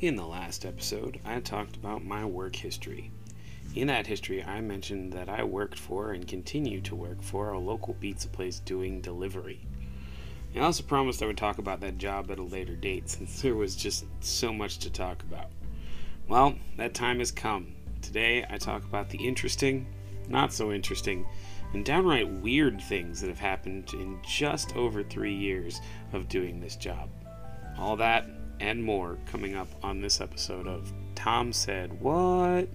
In the last episode, I talked about my work history. In that history, I mentioned that I worked for and continue to work for a local pizza place doing delivery. I also promised I would talk about that job at a later date since there was just so much to talk about. Well, that time has come. Today, I talk about the interesting, not so interesting, and downright weird things that have happened in just over three years of doing this job. All that and more coming up on this episode of Tom Said What?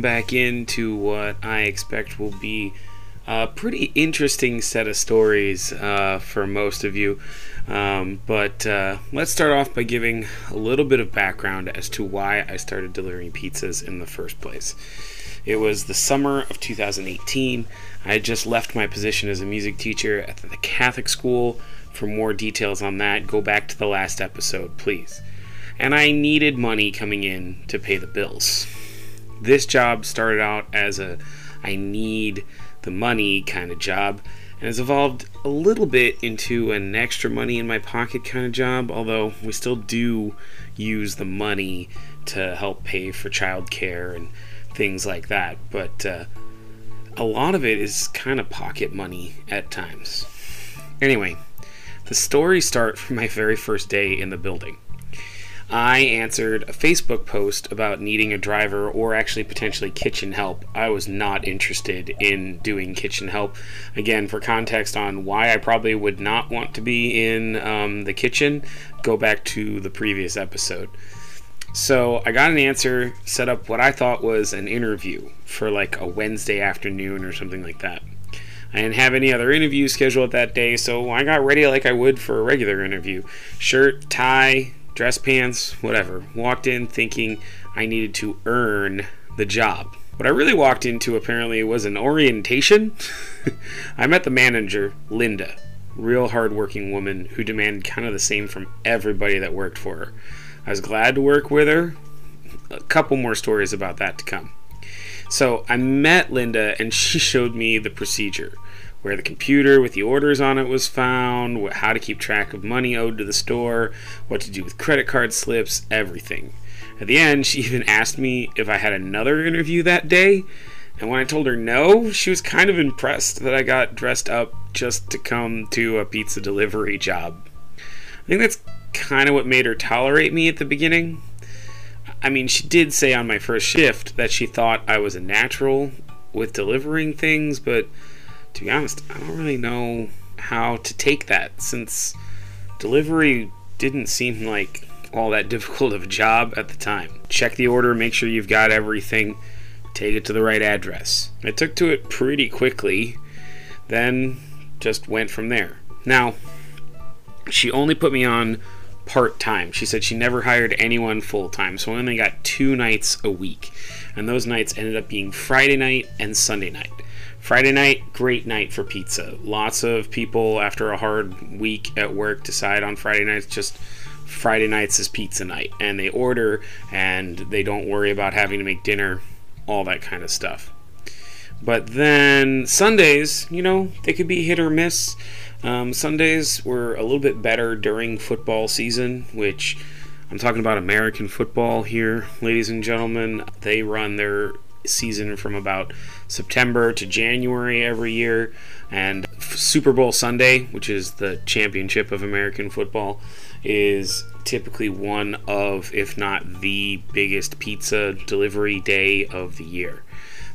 Back into what I expect will be a pretty interesting set of stories uh, for most of you. Um, but uh, let's start off by giving a little bit of background as to why I started delivering pizzas in the first place. It was the summer of 2018. I had just left my position as a music teacher at the Catholic school. For more details on that, go back to the last episode, please. And I needed money coming in to pay the bills. This job started out as a I need the money kind of job and has evolved a little bit into an extra money in my pocket kind of job, although we still do use the money to help pay for childcare and things like that. But uh, a lot of it is kind of pocket money at times. Anyway, the stories start from my very first day in the building. I answered a Facebook post about needing a driver or actually potentially kitchen help. I was not interested in doing kitchen help. Again, for context on why I probably would not want to be in um, the kitchen, go back to the previous episode. So I got an answer, set up what I thought was an interview for like a Wednesday afternoon or something like that. I didn't have any other interviews scheduled that day, so I got ready like I would for a regular interview shirt, tie, dress pants, whatever. Walked in thinking I needed to earn the job. What I really walked into apparently was an orientation. I met the manager, Linda, real hardworking woman who demanded kind of the same from everybody that worked for her. I was glad to work with her. A couple more stories about that to come. So I met Linda and she showed me the procedure where the computer with the orders on it was found, how to keep track of money owed to the store, what to do with credit card slips, everything. At the end, she even asked me if I had another interview that day, and when I told her no, she was kind of impressed that I got dressed up just to come to a pizza delivery job. I think that's kind of what made her tolerate me at the beginning. I mean, she did say on my first shift that she thought I was a natural with delivering things, but to be honest, I don't really know how to take that since delivery didn't seem like all that difficult of a job at the time. Check the order, make sure you've got everything, take it to the right address. I took to it pretty quickly, then just went from there. Now, she only put me on part time. She said she never hired anyone full time, so I only got two nights a week. And those nights ended up being Friday night and Sunday night. Friday night, great night for pizza. Lots of people after a hard week at work decide on Friday nights just Friday nights is pizza night and they order and they don't worry about having to make dinner, all that kind of stuff. But then Sundays, you know, they could be hit or miss. Um, Sundays were a little bit better during football season, which I'm talking about American football here, ladies and gentlemen. They run their season from about September to January every year. And Super Bowl Sunday, which is the championship of American football, is typically one of, if not the biggest pizza delivery day of the year.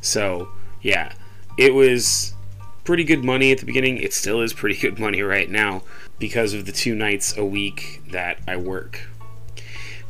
So, yeah, it was pretty good money at the beginning. It still is pretty good money right now because of the two nights a week that I work.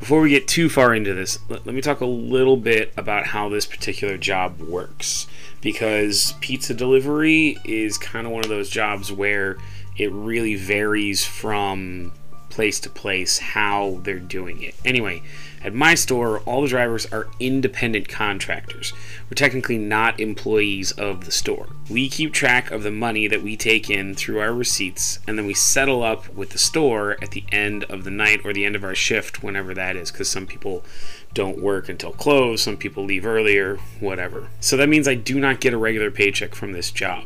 Before we get too far into this, let, let me talk a little bit about how this particular job works. Because pizza delivery is kind of one of those jobs where it really varies from place to place how they're doing it. Anyway, at my store, all the drivers are independent contractors. We're technically not employees of the store. We keep track of the money that we take in through our receipts, and then we settle up with the store at the end of the night or the end of our shift, whenever that is, because some people don't work until close, some people leave earlier, whatever. So that means I do not get a regular paycheck from this job.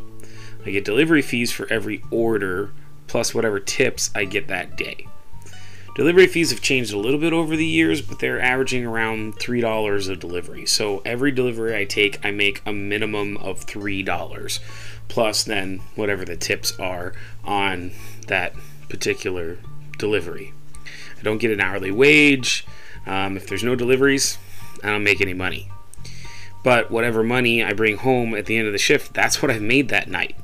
I get delivery fees for every order, plus whatever tips I get that day. Delivery fees have changed a little bit over the years, but they're averaging around $3 a delivery. So every delivery I take, I make a minimum of $3, plus then whatever the tips are on that particular delivery. I don't get an hourly wage. Um, if there's no deliveries, I don't make any money. But whatever money I bring home at the end of the shift, that's what I've made that night.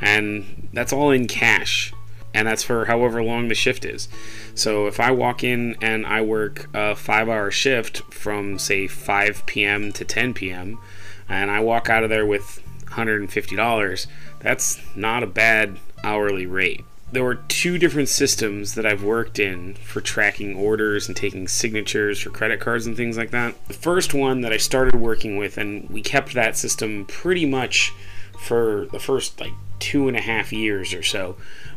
And that's all in cash and that's for however long the shift is. So if I walk in and I work a five hour shift from say 5 p.m. to 10 p.m., and I walk out of there with $150, that's not a bad hourly rate. There were two different systems that I've worked in for tracking orders and taking signatures for credit cards and things like that. The first one that I started working with, and we kept that system pretty much for the first like two and a half years or so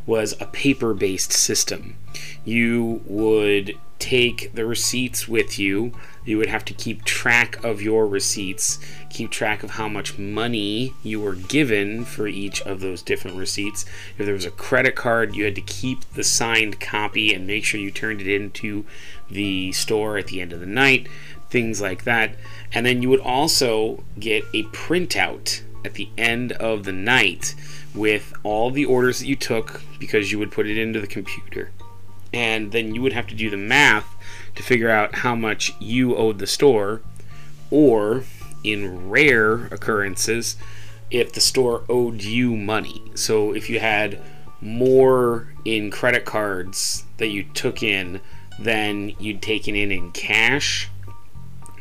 was a paper based system. You would take the receipts with you. You would have to keep track of your receipts, keep track of how much money you were given for each of those different receipts. If there was a credit card, you had to keep the signed copy and make sure you turned it into the store at the end of the night, things like that. And then you would also get a printout at the end of the night with all the orders that you took because you would put it into the computer. And then you would have to do the math to figure out how much you owed the store, or in rare occurrences, if the store owed you money. So if you had more in credit cards that you took in than you'd taken in in cash,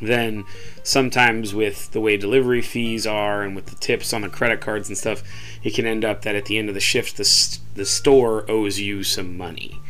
then sometimes with the way delivery fees are and with the tips on the credit cards and stuff, it can end up that at the end of the shift, the, the store owes you some money.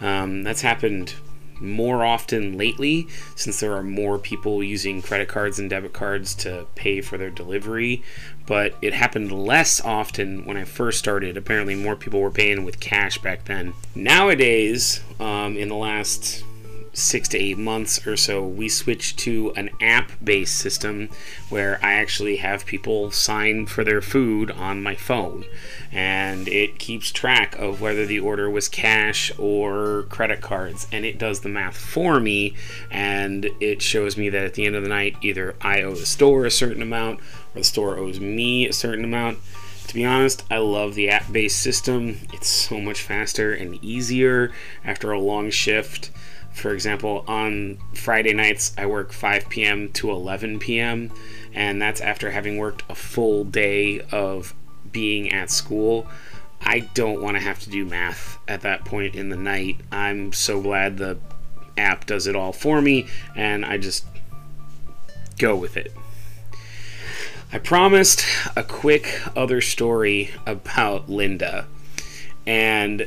Um, that's happened more often lately since there are more people using credit cards and debit cards to pay for their delivery. But it happened less often when I first started. Apparently, more people were paying with cash back then. Nowadays, um, in the last six to eight months or so, we switched to an app based system where I actually have people sign for their food on my phone. And it keeps track of whether the order was cash or credit cards. And it does the math for me. And it shows me that at the end of the night, either I owe the store a certain amount or the store owes me a certain amount. To be honest, I love the app based system. It's so much faster and easier after a long shift. For example, on Friday nights, I work 5 p.m. to 11 p.m., and that's after having worked a full day of being at school. I don't want to have to do math at that point in the night. I'm so glad the app does it all for me, and I just go with it. I promised a quick other story about Linda, and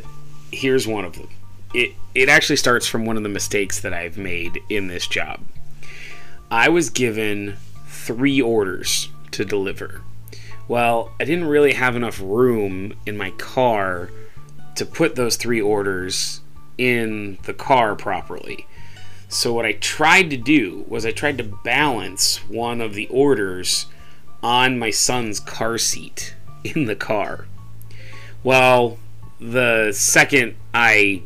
here's one of them it it actually starts from one of the mistakes that I've made in this job. I was given three orders to deliver. Well, I didn't really have enough room in my car to put those three orders in the car properly. So what I tried to do was I tried to balance one of the orders on my son's car seat in the car. Well, the second I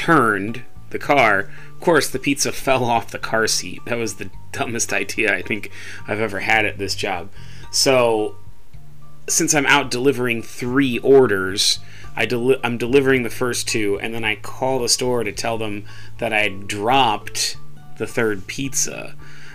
turned the car, of course, the pizza fell off the car seat. That was the dumbest idea I think I've ever had at this job. So, since I'm out delivering three orders, I deli- I'm delivering the first two, and then I call the store to tell them that I dropped the third pizza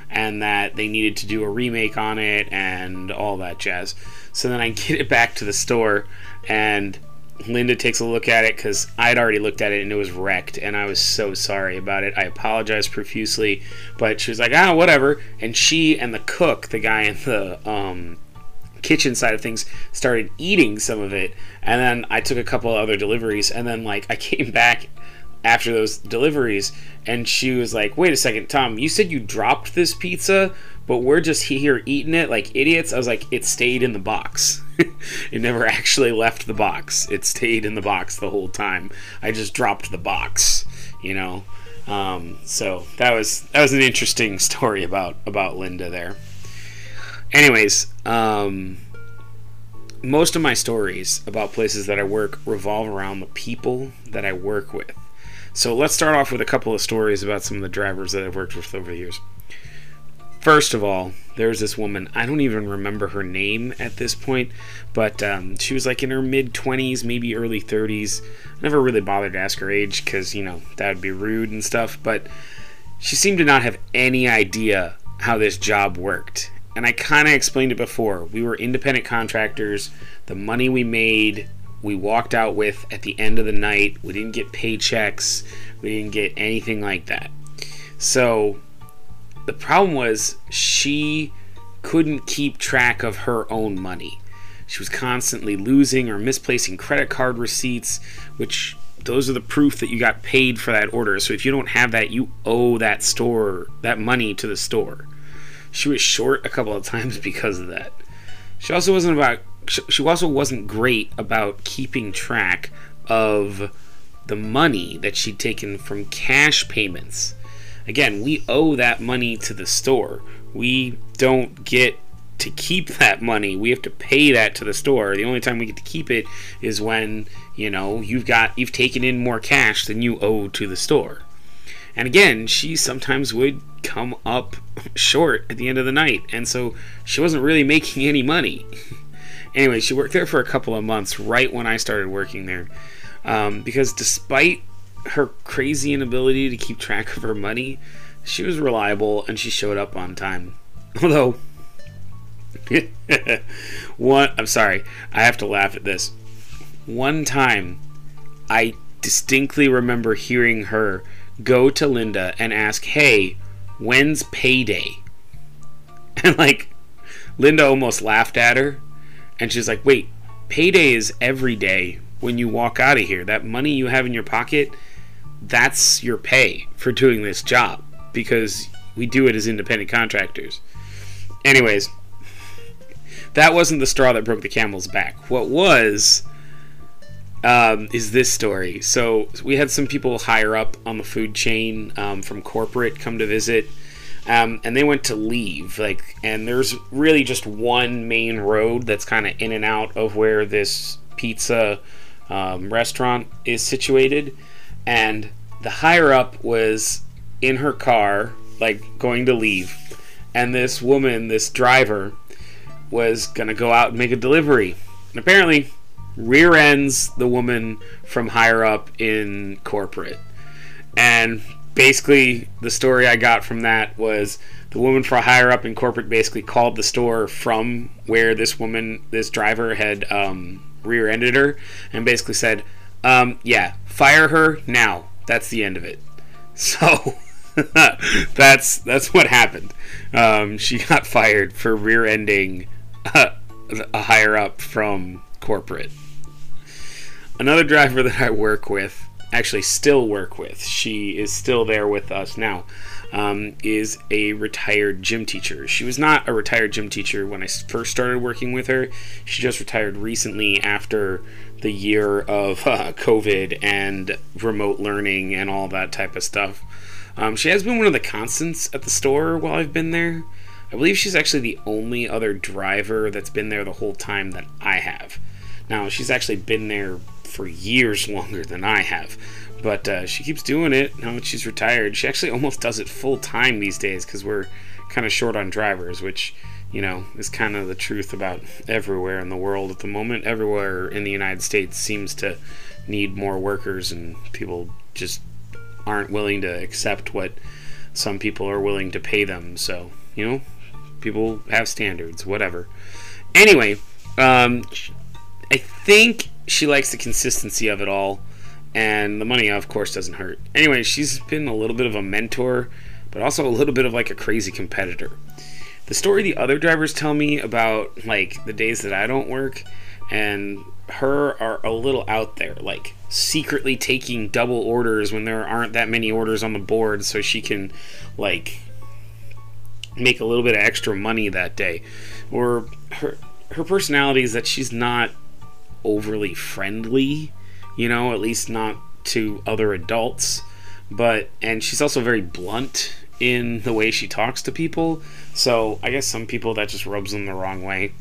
and that they needed to do a remake on it and all that jazz. So then I get it back to the store, and Linda takes a look at it because I'd already looked at it and it was wrecked, and I was so sorry about it. I apologized profusely, but she was like, ah, whatever. And she and the cook, the guy in the um, kitchen side of things, started eating some of it. And then I took a couple other deliveries, and then like I came back after those deliveries, and she was like, wait a second, Tom, you said you dropped this pizza, but we're just here eating it like idiots. I was like, it stayed in the box. it never actually left the box. It stayed in the box the whole time. I just dropped the box, you know. Um, so that was that was an interesting story about about Linda there. Anyways, um, most of my stories about places that I work revolve around the people that I work with. So let's start off with a couple of stories about some of the drivers that I've worked with over the years. First of all, there's this woman. I don't even remember her name at this point, but um, she was like in her mid 20s, maybe early 30s. Never really bothered to ask her age because, you know, that would be rude and stuff, but she seemed to not have any idea how this job worked. And I kind of explained it before. We were independent contractors. The money we made, we walked out with at the end of the night. We didn't get paychecks, we didn't get anything like that. So the problem was she couldn't keep track of her own money. She was constantly losing or misplacing credit card receipts, which those are the proof that you got paid for that order. So if you don't have that, you owe that store that money to the store. She was short a couple of times because of that. She also wasn't about she also wasn't great about keeping track of the money that she'd taken from cash payments again, we owe that money to the store. We don't get to keep that money. We have to pay that to the store. The only time we get to keep it is when, you know, you've got you've taken in more cash than you owe to the store. And again, she sometimes would come up short at the end of the night, and so she wasn't really making any money. anyway, she worked there for a couple of months right when I started working there. Um, because despite her crazy inability to keep track of her money, she was reliable and she showed up on time. Although, one, I'm sorry, I have to laugh at this. One time, I distinctly remember hearing her go to Linda and ask, Hey, when's payday? And like, Linda almost laughed at her. And she's like, Wait, payday is every day when you walk out of here. That money you have in your pocket that's your pay for doing this job because we do it as independent contractors. Anyways, that wasn't the straw that broke the camel's back. What was um, is this story. So we had some people higher up on the food chain um, from corporate come to visit. Um, and they went to leave like and there's really just one main road that's kind of in and out of where this pizza um, restaurant is situated and the higher up was in her car, like going to leave, and this woman, this driver, was gonna go out and make a delivery, and apparently rear ends the woman from higher up in corporate, and basically the story I got from that was the woman from higher up in corporate basically called the store from where this woman, this driver had um, rear-ended her, and basically said, um, "Yeah, fire her now. That's the end of it. So that's that's what happened. Um, she got fired for rear-ending a, a higher up from corporate. Another driver that I work with, actually still work with, she is still there with us now, um, is a retired gym teacher. She was not a retired gym teacher when I first started working with her. She just retired recently after the year of uh, COVID and remote learning and all that type of stuff. Um, she has been one of the constants at the store while I've been there. I believe she's actually the only other driver that's been there the whole time that I have. Now, she's actually been there for years longer than I have, but uh, she keeps doing it now that she's retired. She actually almost does it full time these days because we're kind of short on drivers, which you know, is kind of the truth about everywhere in the world at the moment. Everywhere in the United States seems to need more workers, and people just aren't willing to accept what some people are willing to pay them. So, you know, people have standards, whatever. Anyway, um, I think she likes the consistency of it all, and the money, of course, doesn't hurt. Anyway, she's been a little bit of a mentor, but also a little bit of like a crazy competitor. The story the other drivers tell me about, like the days that I don't work, and her are a little out there, like secretly taking double orders when there aren't that many orders on the board so she can, like, make a little bit of extra money that day. Or her her personality is that she's not overly friendly, you know, at least not to other adults. But and she's also very blunt in the way she talks to people. So I guess some people that just rubs them the wrong way.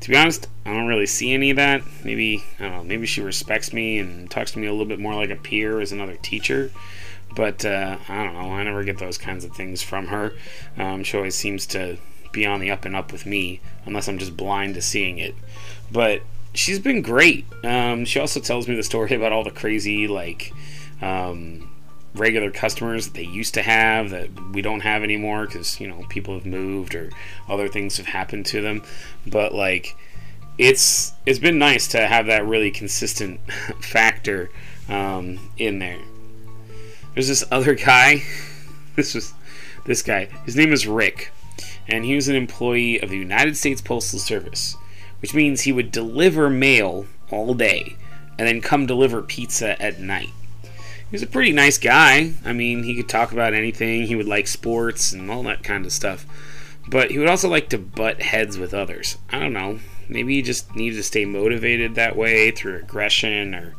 To be honest, I don't really see any of that. Maybe I don't know. Maybe she respects me and talks to me a little bit more like a peer as another teacher. But uh, I don't know. I never get those kinds of things from her. Um, she always seems to be on the up and up with me, unless I'm just blind to seeing it. But she's been great. Um, she also tells me the story about all the crazy like um, regular customers that they used to have that we don't have anymore because you know people have moved or other things have happened to them. But like, it's it's been nice to have that really consistent factor um, in there. There's this other guy. This was this guy. His name is Rick, and he was an employee of the United States Postal Service, which means he would deliver mail all day and then come deliver pizza at night. He was a pretty nice guy. I mean, he could talk about anything. He would like sports and all that kind of stuff. But he would also like to butt heads with others. I don't know. Maybe he just needed to stay motivated that way through aggression or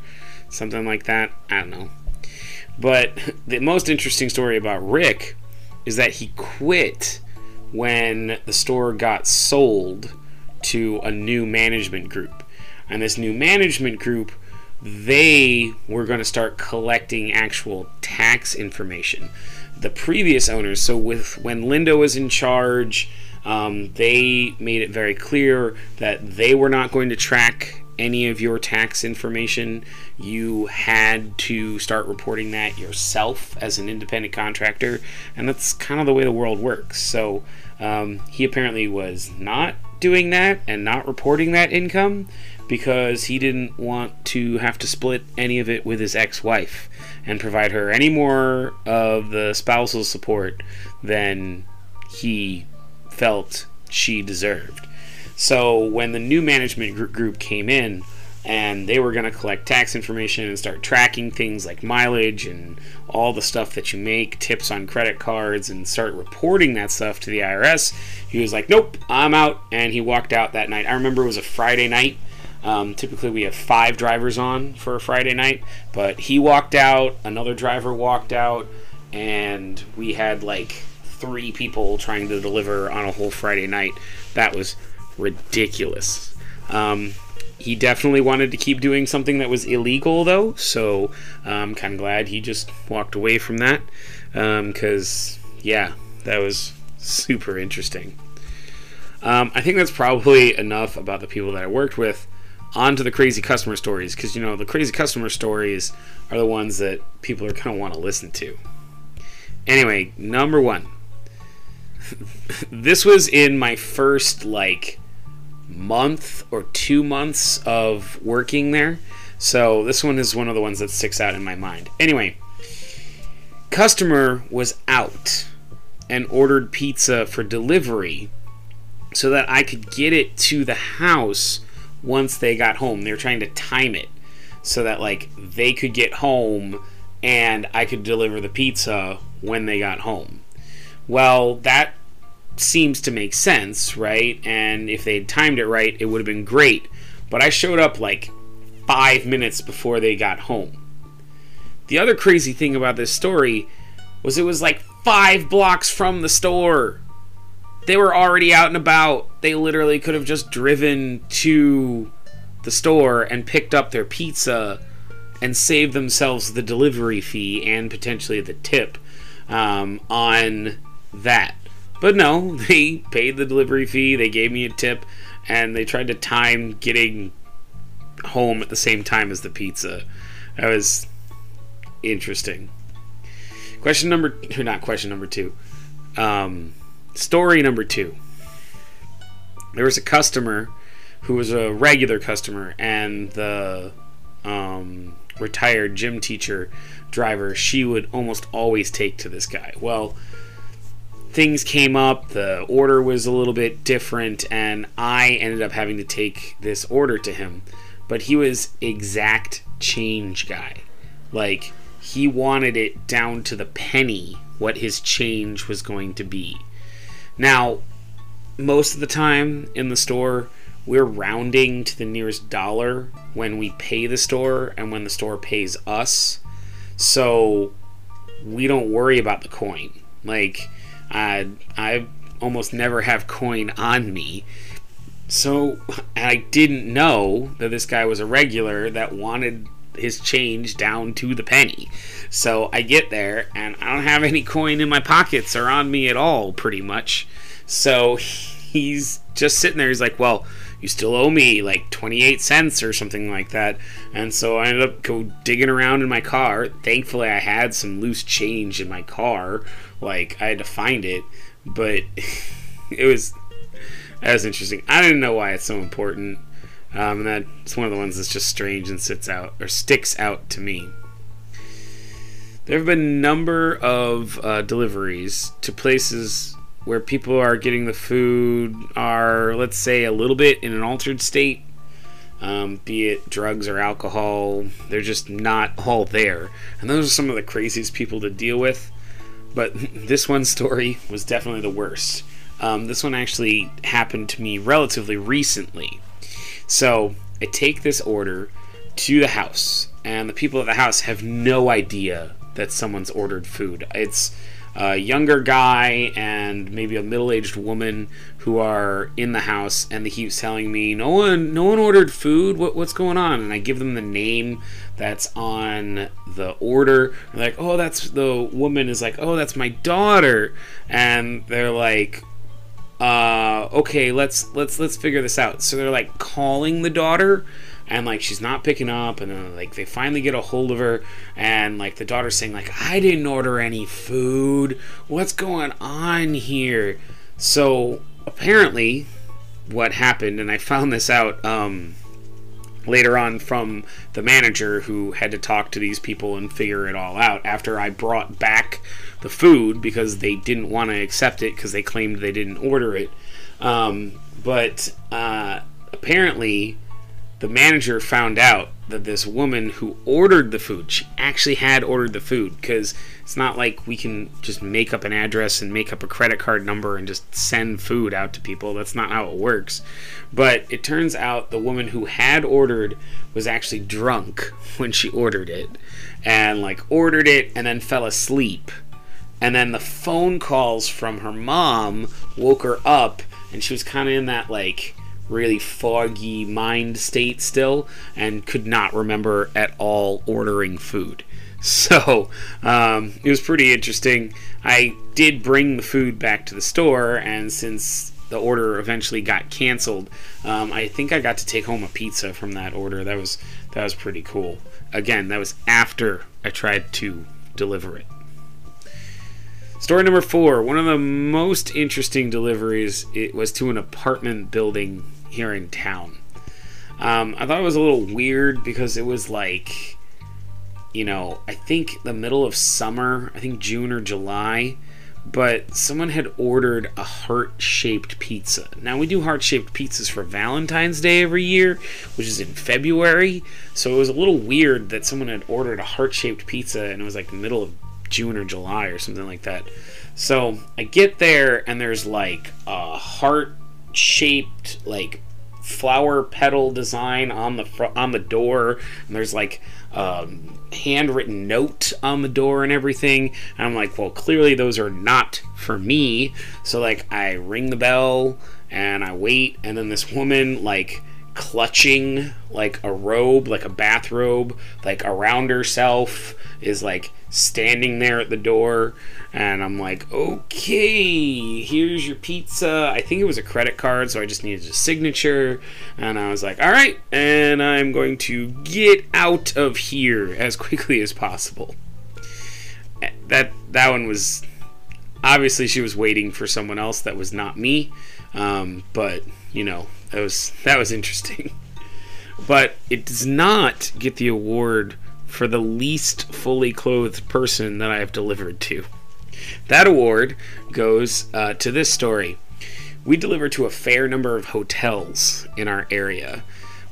something like that. I don't know. But the most interesting story about Rick is that he quit when the store got sold to a new management group. And this new management group, they were going to start collecting actual tax information. The previous owners, so with when Linda was in charge, um, they made it very clear that they were not going to track any of your tax information, you had to start reporting that yourself as an independent contractor, and that's kind of the way the world works. So um, he apparently was not doing that and not reporting that income because he didn't want to have to split any of it with his ex wife and provide her any more of the spousal support than he felt she deserved. So when the new management group came in, and they were going to collect tax information and start tracking things like mileage and all the stuff that you make, tips on credit cards, and start reporting that stuff to the IRS. He was like, "Nope, I'm out," and he walked out that night. I remember it was a Friday night. Um, typically, we have five drivers on for a Friday night, but he walked out, another driver walked out, and we had like three people trying to deliver on a whole Friday night. That was ridiculous. Um, he definitely wanted to keep doing something that was illegal, though, so I'm kind of glad he just walked away from that. Because, um, yeah, that was super interesting. Um, I think that's probably enough about the people that I worked with. On to the crazy customer stories, because, you know, the crazy customer stories are the ones that people are going to want to listen to. Anyway, number one. this was in my first, like, month or two months of working there. So this one is one of the ones that sticks out in my mind. Anyway, customer was out and ordered pizza for delivery so that I could get it to the house once they got home. They were trying to time it so that like they could get home and I could deliver the pizza when they got home. Well, that seems to make sense, right? And if they'd timed it right, it would have been great. But I showed up like five minutes before they got home. The other crazy thing about this story was it was like five blocks from the store. They were already out and about. They literally could have just driven to the store and picked up their pizza and saved themselves the delivery fee and potentially the tip um, on that. But no, they paid the delivery fee, they gave me a tip, and they tried to time getting home at the same time as the pizza. That was interesting. Question number, not question number two. Um, story number two. There was a customer who was a regular customer, and the um, retired gym teacher driver she would almost always take to this guy. Well, things came up, the order was a little bit different, and I ended up having to take this order to him. But he was exact change guy. Like, he wanted it down to the penny what his change was going to be. Now, most of the time in the store, we're rounding to the nearest dollar when we pay the store and when the store pays us. So we don't worry about the coin. Like, I, I almost never have coin on me. So I didn't know that this guy was a regular that wanted his change down to the penny. So I get there and I don't have any coin in my pockets or on me at all, pretty much. So he's just sitting there. He's like, Well, you still owe me like 28 cents or something like that. And so I ended up go digging around in my car. Thankfully, I had some loose change in my car. Like, I had to find it. But it was. That was interesting. I didn't know why it's so important. Um, and that's one of the ones that's just strange and sits out or sticks out to me. There have been a number of uh, deliveries to places where people are getting the food are, let's say, a little bit in an altered state, um, be it drugs or alcohol. They're just not all there. And those are some of the craziest people to deal with. But this one story was definitely the worst. Um, this one actually happened to me relatively recently. So I take this order to the house, and the people at the house have no idea that someone's ordered food. It's a younger guy and maybe a middle-aged woman who are in the house, and he keeps telling me, "No one, no one ordered food. What, what's going on?" And I give them the name that's on the order. They're like, "Oh, that's the woman." Is like, "Oh, that's my daughter," and they're like, uh, okay, let's let's let's figure this out. So they're like calling the daughter, and like she's not picking up, and then like they finally get a hold of her, and like the daughter's saying like I didn't order any food. What's going on here? So apparently, what happened, and I found this out um, later on from the manager who had to talk to these people and figure it all out after I brought back the food because they didn't want to accept it because they claimed they didn't order it. Um, but uh, apparently, the manager found out that this woman who ordered the food, she actually had ordered the food because it's not like we can just make up an address and make up a credit card number and just send food out to people. That's not how it works. But it turns out the woman who had ordered was actually drunk when she ordered it and like ordered it and then fell asleep and then the phone calls from her mom woke her up and she was kind of in that like really foggy mind state still and could not remember at all ordering food. So um, it was pretty interesting. I did bring the food back to the store and since the order eventually got canceled um, i think i got to take home a pizza from that order. That was that was pretty cool. Again that was after i tried to deliver it. Story number four. One of the most interesting deliveries it was to an apartment building here in town. Um, I thought it was a little weird because it was like, you know, I think the middle of summer, I think June or July, but someone had ordered a heart shaped pizza. Now, we do heart shaped pizzas for Valentine's Day every year, which is in February, so it was a little weird that someone had ordered a heart shaped pizza and it was like the middle of June or July or something like that. So I get there and there's like a heart shaped like flower petal design on the fr- on the door. And there's like a handwritten note on the door and everything. And i'm like well clearly those are not for me. So like i ring the bell and i wait. And then this woman like clutching like a robe like a bathrobe like around herself is like standing there at the door and I'm like, okay, here's your pizza. I think it was a credit card, so I just needed a signature. And I was like, all right, and I'm going to get out of here as quickly as possible. That that one was obviously she was waiting for someone else that was not me, um, but you know that was that was interesting. but it does not get the award for the least fully clothed person that I have delivered to. That award goes uh, to this story. We deliver to a fair number of hotels in our area.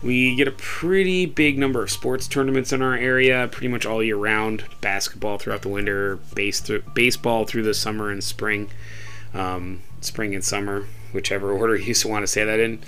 We get a pretty big number of sports tournaments in our area, pretty much all year round. Basketball throughout the winter, base baseball through the summer and spring, um, spring and summer, whichever order you want to say that in.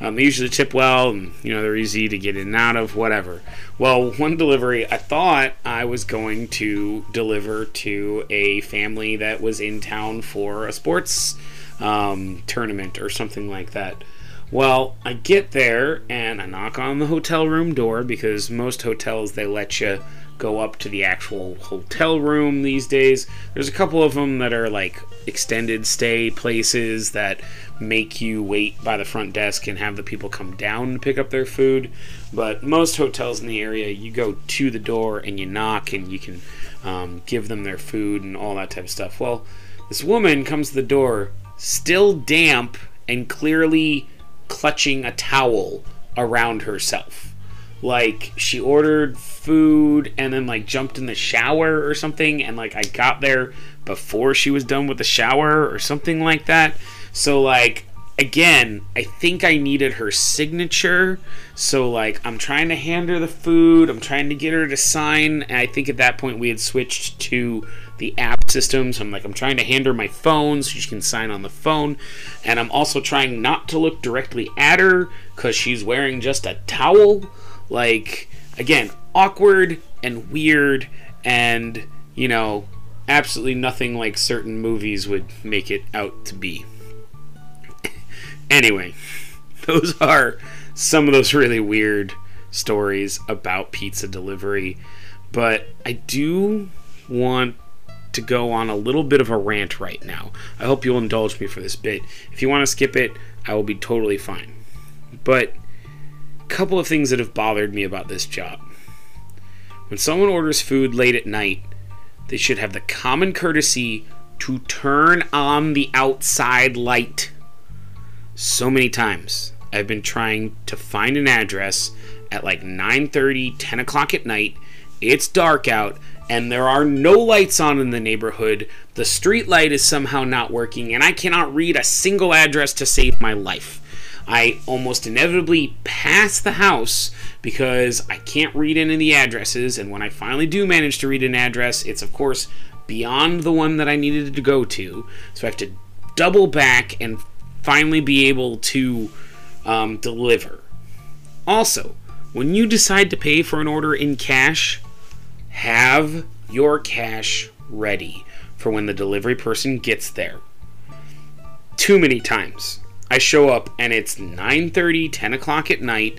Um, they usually tip well, and you know they're easy to get in and out of, whatever. Well, one delivery, I thought I was going to deliver to a family that was in town for a sports um, tournament or something like that. Well, I get there and I knock on the hotel room door because most hotels they let you go up to the actual hotel room these days. There's a couple of them that are like extended stay places that make you wait by the front desk and have the people come down to pick up their food. But most hotels in the area, you go to the door and you knock and you can um, give them their food and all that type of stuff. Well, this woman comes to the door, still damp and clearly clutching a towel around herself. Like she ordered food and then like jumped in the shower or something and like I got there before she was done with the shower or something like that. So like again, I think I needed her signature. So like I'm trying to hand her the food, I'm trying to get her to sign, and I think at that point we had switched to the app system. So I'm like, I'm trying to hand her my phone so she can sign on the phone. And I'm also trying not to look directly at her because she's wearing just a towel. Like, again, awkward and weird and, you know, absolutely nothing like certain movies would make it out to be. anyway, those are some of those really weird stories about pizza delivery. But I do want to go on a little bit of a rant right now. I hope you'll indulge me for this bit. If you want to skip it, I will be totally fine. But couple of things that have bothered me about this job. When someone orders food late at night, they should have the common courtesy to turn on the outside light. So many times I've been trying to find an address at like 9:30, 10 o'clock at night. It's dark out and there are no lights on in the neighborhood. The street light is somehow not working, and I cannot read a single address to save my life. I almost inevitably pass the house because I can't read any of the addresses, and when I finally do manage to read an address, it's of course beyond the one that I needed to go to. So I have to double back and finally be able to um, deliver. Also, when you decide to pay for an order in cash, have your cash ready for when the delivery person gets there. Too many times. I show up and it's 9:30, 10 o'clock at night.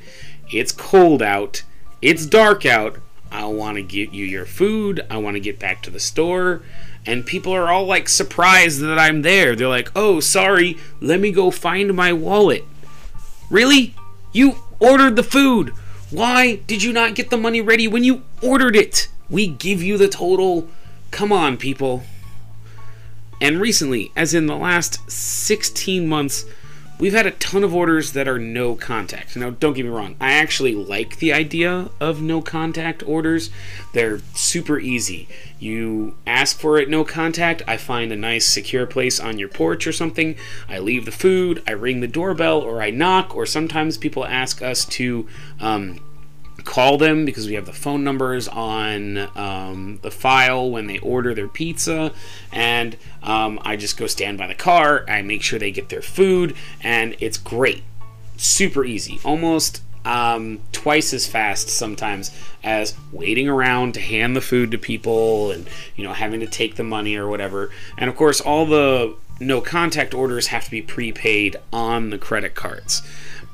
It's cold out. It's dark out. I want to get you your food. I want to get back to the store. And people are all like surprised that I'm there. They're like, oh, sorry, let me go find my wallet. Really? You ordered the food. Why did you not get the money ready when you ordered it? We give you the total. Come on, people. And recently, as in the last 16 months, we've had a ton of orders that are no contact. Now, don't get me wrong, I actually like the idea of no contact orders. They're super easy. You ask for it no contact, I find a nice secure place on your porch or something. I leave the food, I ring the doorbell, or I knock, or sometimes people ask us to um, call them because we have the phone numbers on um, the file when they order their pizza. And um, I just go stand by the car, I make sure they get their food, and it's great. Super easy. Almost um, twice as fast sometimes as waiting around to hand the food to people and you know having to take the money or whatever and of course all the no contact orders have to be prepaid on the credit cards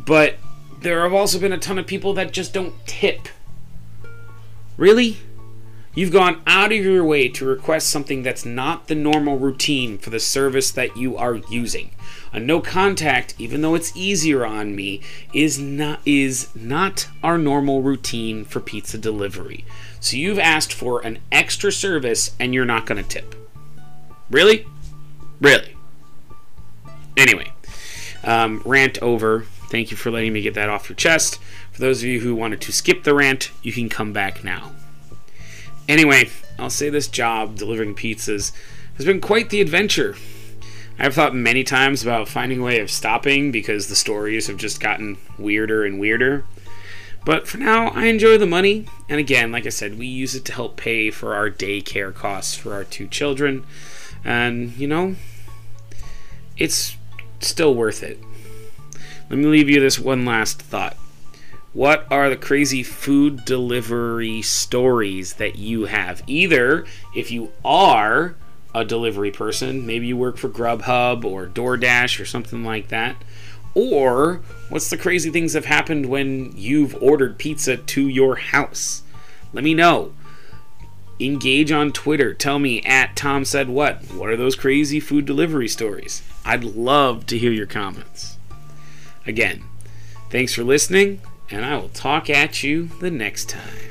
but there have also been a ton of people that just don't tip. Really? You've gone out of your way to request something that's not the normal routine for the service that you are using. A no contact, even though it's easier on me, is not is not our normal routine for pizza delivery. So you've asked for an extra service and you're not going to tip. Really? Really? Anyway, um, rant over Thank you for letting me get that off your chest. For those of you who wanted to skip the rant, you can come back now. Anyway, I'll say this job, delivering pizzas, has been quite the adventure. I've thought many times about finding a way of stopping because the stories have just gotten weirder and weirder. But for now, I enjoy the money. And again, like I said, we use it to help pay for our daycare costs for our two children. And, you know, it's still worth it. Let me leave you this one last thought. What are the crazy food delivery stories that you have? Either if you are a delivery person, maybe you work for Grubhub or DoorDash or something like that, or what's the crazy things that have happened when you've ordered pizza to your house? Let me know. Engage on Twitter. Tell me at Tom said what. What are those crazy food delivery stories? I'd love to hear your comments. Again, thanks for listening, and I will talk at you the next time.